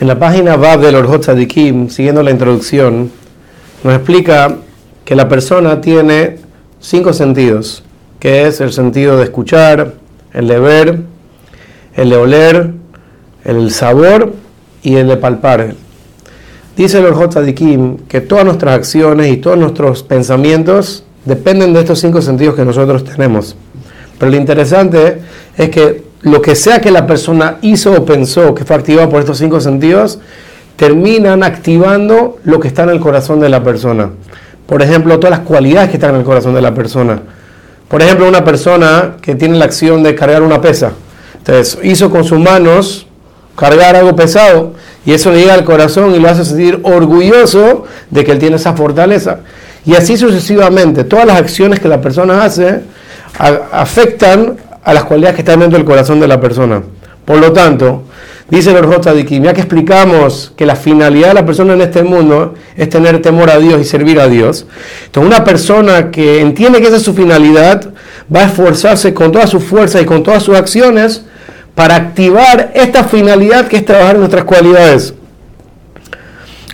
En la página Bab del Orhot Tzadikim, siguiendo la introducción, nos explica que la persona tiene cinco sentidos, que es el sentido de escuchar, el de ver, el de oler, el sabor y el de palpar. Dice el Orhot Tzadikim que todas nuestras acciones y todos nuestros pensamientos dependen de estos cinco sentidos que nosotros tenemos. Pero lo interesante es que lo que sea que la persona hizo o pensó que fue activado por estos cinco sentidos, terminan activando lo que está en el corazón de la persona. Por ejemplo, todas las cualidades que están en el corazón de la persona. Por ejemplo, una persona que tiene la acción de cargar una pesa. Entonces, hizo con sus manos cargar algo pesado y eso le llega al corazón y lo hace sentir orgulloso de que él tiene esa fortaleza. Y así sucesivamente, todas las acciones que la persona hace afectan a las cualidades que están dentro del corazón de la persona. Por lo tanto, dice el Orjot ya que explicamos que la finalidad de la persona en este mundo es tener temor a Dios y servir a Dios, entonces una persona que entiende que esa es su finalidad va a esforzarse con todas sus fuerzas y con todas sus acciones para activar esta finalidad que es trabajar nuestras cualidades.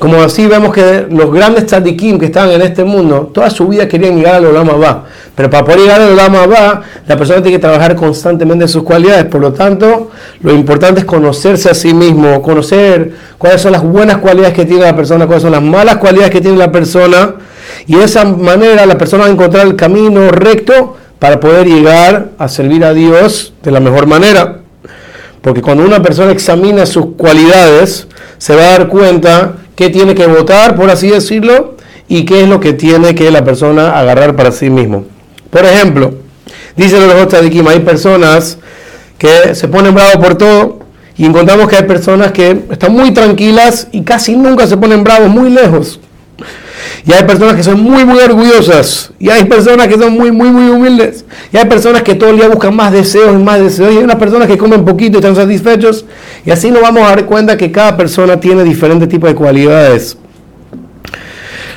Como así vemos que los grandes tzadikim que estaban en este mundo, toda su vida querían llegar al Olama va. Pero para poder llegar al Olama va, la persona tiene que trabajar constantemente en sus cualidades. Por lo tanto, lo importante es conocerse a sí mismo, conocer cuáles son las buenas cualidades que tiene la persona, cuáles son las malas cualidades que tiene la persona. Y de esa manera la persona va a encontrar el camino recto para poder llegar a servir a Dios de la mejor manera. Porque cuando una persona examina sus cualidades, se va a dar cuenta qué tiene que votar, por así decirlo, y qué es lo que tiene que la persona agarrar para sí mismo. Por ejemplo, dice los Tzadikim, hay personas que se ponen bravos por todo y encontramos que hay personas que están muy tranquilas y casi nunca se ponen bravos, muy lejos. Y hay personas que son muy, muy orgullosas. Y hay personas que son muy, muy, muy humildes. Y hay personas que todo el día buscan más deseos y más deseos. Y hay unas personas que comen poquito y están satisfechos. Y así nos vamos a dar cuenta que cada persona tiene diferentes tipos de cualidades.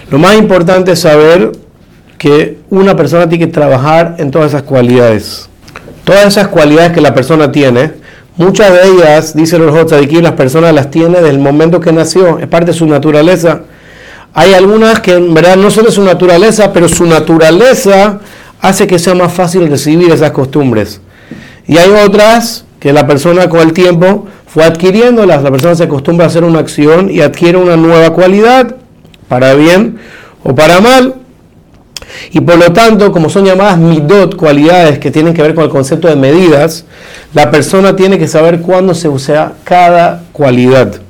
Lo más importante es saber que una persona tiene que trabajar en todas esas cualidades. Todas esas cualidades que la persona tiene, muchas de ellas, dice de que las personas las tiene desde el momento que nació, es parte de su naturaleza. Hay algunas que en verdad no son de su naturaleza, pero su naturaleza hace que sea más fácil recibir esas costumbres. Y hay otras que la persona con el tiempo fue adquiriéndolas. La persona se acostumbra a hacer una acción y adquiere una nueva cualidad, para bien o para mal. Y por lo tanto, como son llamadas midot, cualidades que tienen que ver con el concepto de medidas, la persona tiene que saber cuándo se usa cada cualidad.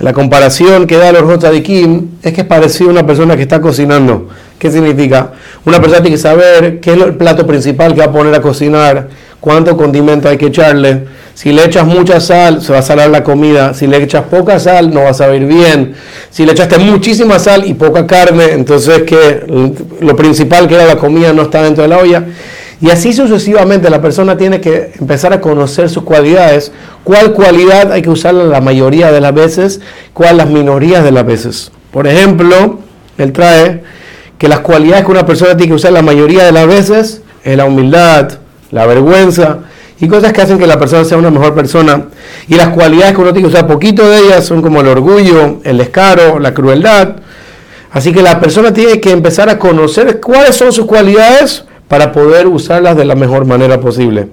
La comparación que da los de Kim es que es parecido a una persona que está cocinando. ¿Qué significa? Una persona tiene que saber qué es el plato principal que va a poner a cocinar, cuánto condimento hay que echarle. Si le echas mucha sal, se va a salar la comida. Si le echas poca sal, no va a saber bien. Si le echaste muchísima sal y poca carne, entonces que lo principal que era la comida no está dentro de la olla. Y así sucesivamente la persona tiene que empezar a conocer sus cualidades, cuál cualidad hay que usarla la mayoría de las veces, cuál las minorías de las veces. Por ejemplo, él trae que las cualidades que una persona tiene que usar la mayoría de las veces es la humildad, la vergüenza y cosas que hacen que la persona sea una mejor persona. Y las cualidades que uno tiene que usar poquito de ellas son como el orgullo, el descaro, la crueldad. Así que la persona tiene que empezar a conocer cuáles son sus cualidades para poder usarlas de la mejor manera posible.